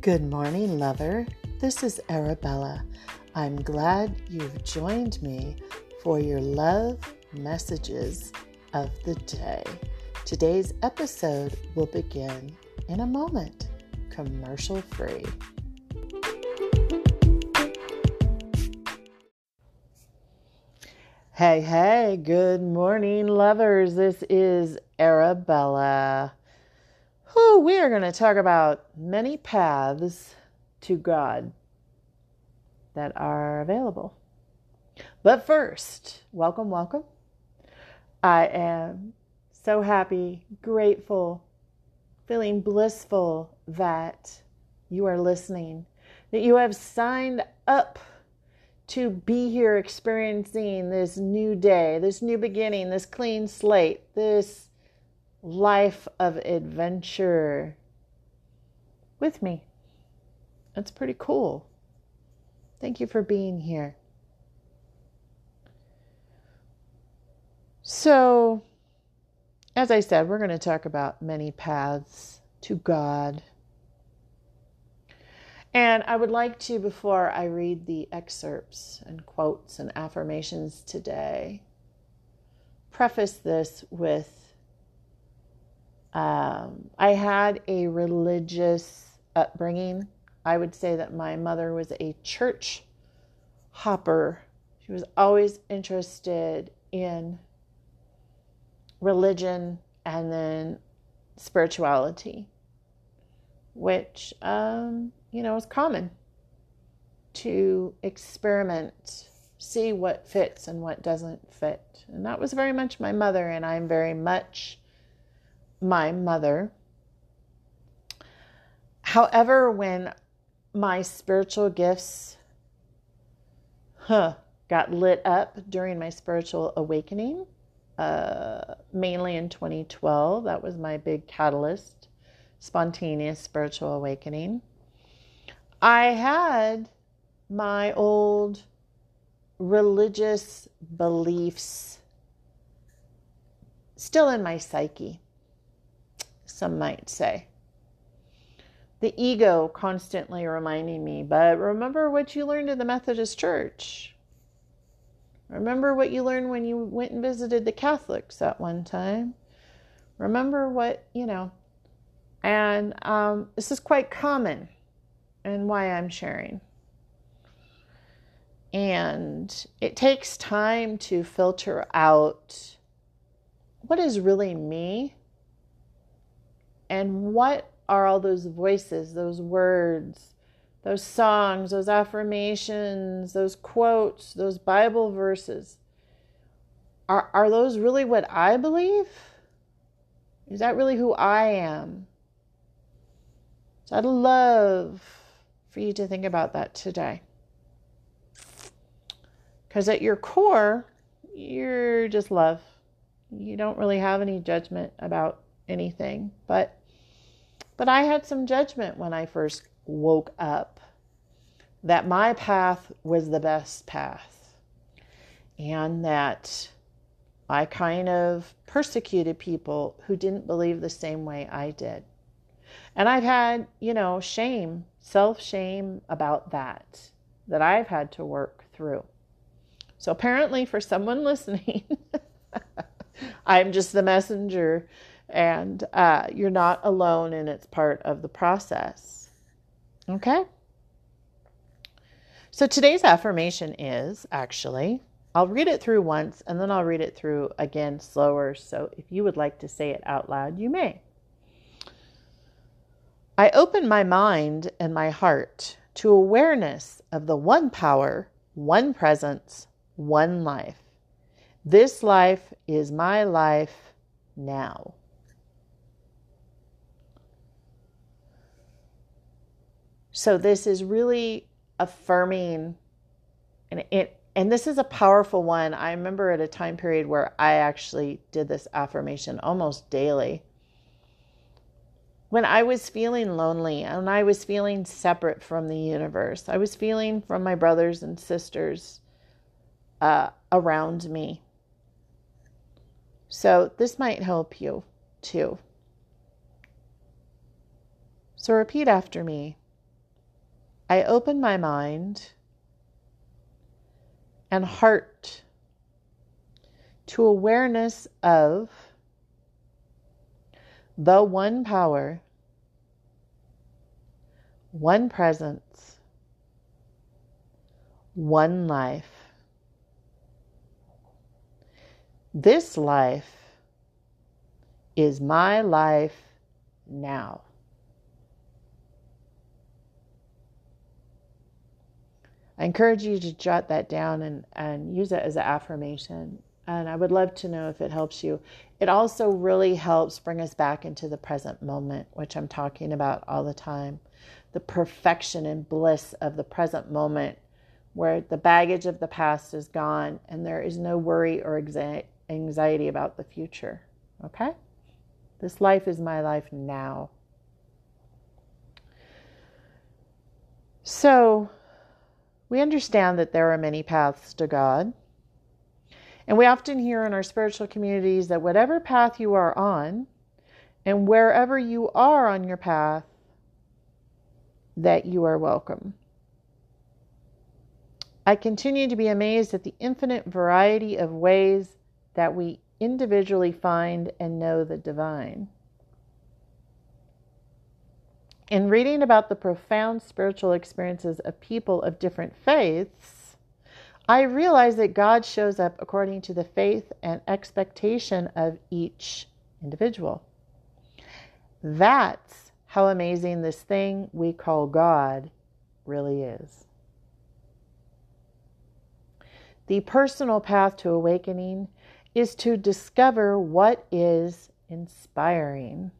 Good morning, lover. This is Arabella. I'm glad you've joined me for your love messages of the day. Today's episode will begin in a moment, commercial free. Hey, hey, good morning, lovers. This is Arabella. Whew, we are going to talk about many paths to God that are available. But first, welcome, welcome. I am so happy, grateful, feeling blissful that you are listening, that you have signed up to be here experiencing this new day, this new beginning, this clean slate, this life of adventure with me. That's pretty cool. Thank you for being here. So, as I said, we're going to talk about many paths to God. And I would like to, before I read the excerpts and quotes and affirmations today, preface this with um, I had a religious upbringing. I would say that my mother was a church hopper. She was always interested in religion and then spirituality, which, um, you know, is common to experiment, see what fits and what doesn't fit. And that was very much my mother, and I'm very much my mother. However, when my spiritual gifts huh, got lit up during my spiritual awakening, uh, mainly in 2012, that was my big catalyst, spontaneous spiritual awakening. I had my old religious beliefs still in my psyche some might say. The ego constantly reminding me, but remember what you learned in the Methodist Church. Remember what you learned when you went and visited the Catholics at one time. Remember what, you know. And um, this is quite common and why I'm sharing. And it takes time to filter out what is really me and what are all those voices, those words, those songs, those affirmations, those quotes, those Bible verses? Are, are those really what I believe? Is that really who I am? So I'd love for you to think about that today. Because at your core, you're just love. You don't really have any judgment about anything. But but I had some judgment when I first woke up that my path was the best path and that I kind of persecuted people who didn't believe the same way I did. And I've had, you know, shame, self shame about that, that I've had to work through. So apparently, for someone listening, I'm just the messenger and uh, you're not alone and it's part of the process. Okay? So today's affirmation is actually, I'll read it through once and then I'll read it through again slower. So if you would like to say it out loud, you may. I open my mind and my heart to awareness of the one power, one presence, one life. This life is my life now. So this is really affirming and it and this is a powerful one. I remember at a time period where I actually did this affirmation almost daily. When I was feeling lonely and I was feeling separate from the universe, I was feeling from my brothers and sisters uh, around me. So, this might help you too. So, repeat after me I open my mind and heart to awareness of the one power, one presence, one life. This life is my life now. I encourage you to jot that down and, and use it as an affirmation. And I would love to know if it helps you. It also really helps bring us back into the present moment, which I'm talking about all the time. The perfection and bliss of the present moment, where the baggage of the past is gone and there is no worry or anxiety about the future. Okay? This life is my life now. So, we understand that there are many paths to God. And we often hear in our spiritual communities that whatever path you are on, and wherever you are on your path, that you are welcome. I continue to be amazed at the infinite variety of ways that we individually find and know the divine. In reading about the profound spiritual experiences of people of different faiths, I realize that God shows up according to the faith and expectation of each individual. That's how amazing this thing we call God really is. The personal path to awakening is to discover what is inspiring.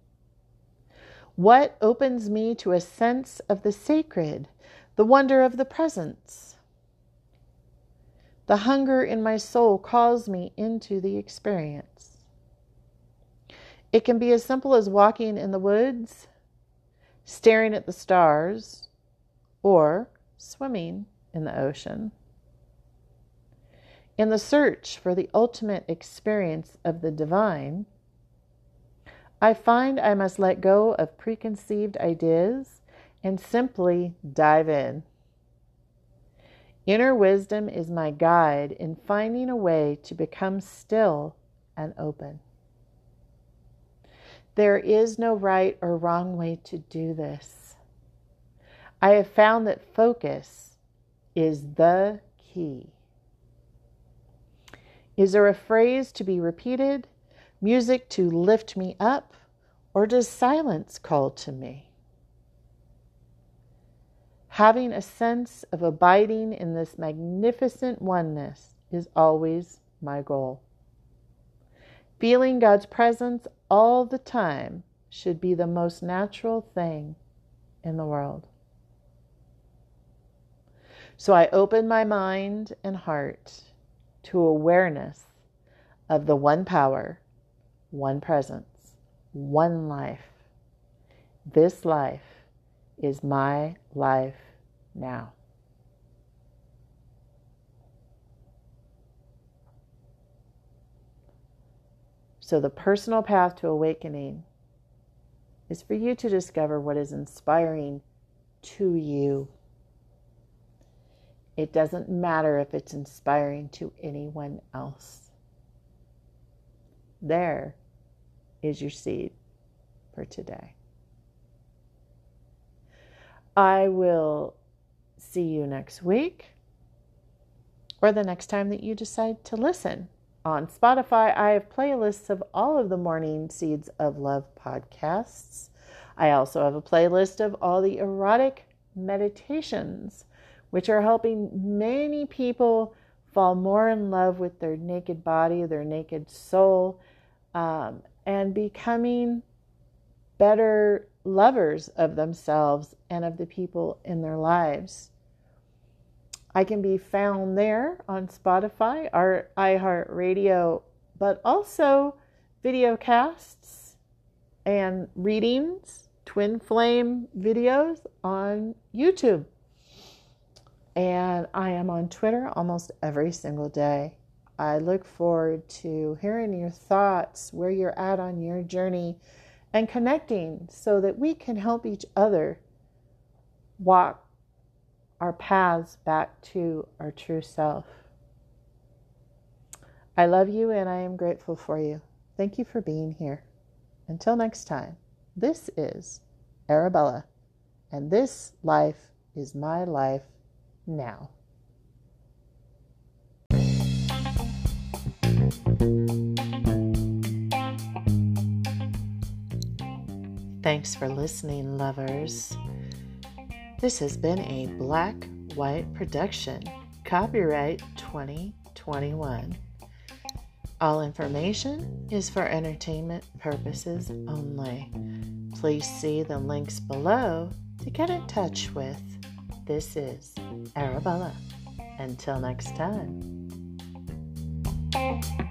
What opens me to a sense of the sacred, the wonder of the presence? The hunger in my soul calls me into the experience. It can be as simple as walking in the woods, staring at the stars, or swimming in the ocean. In the search for the ultimate experience of the divine, I find I must let go of preconceived ideas and simply dive in. Inner wisdom is my guide in finding a way to become still and open. There is no right or wrong way to do this. I have found that focus is the key. Is there a phrase to be repeated, music to lift me up, or does silence call to me? Having a sense of abiding in this magnificent oneness is always my goal. Feeling God's presence all the time should be the most natural thing in the world. So I open my mind and heart to awareness of the one power, one presence, one life. This life is my life now. So, the personal path to awakening is for you to discover what is inspiring to you. It doesn't matter if it's inspiring to anyone else. There is your seed for today. I will see you next week or the next time that you decide to listen. On Spotify, I have playlists of all of the Morning Seeds of Love podcasts. I also have a playlist of all the erotic meditations which are helping many people fall more in love with their naked body, their naked soul, um, and becoming better lovers of themselves and of the people in their lives. I can be found there on Spotify or iHeartRadio, but also video casts and readings, twin flame videos on YouTube. And I am on Twitter almost every single day. I look forward to hearing your thoughts, where you're at on your journey, and connecting so that we can help each other walk our paths back to our true self. I love you and I am grateful for you. Thank you for being here. Until next time, this is Arabella, and this life is my life now. Thanks for listening, lovers. This has been a Black White production, copyright 2021. All information is for entertainment purposes only. Please see the links below to get in touch with. This is Arabella. Until next time. Bye.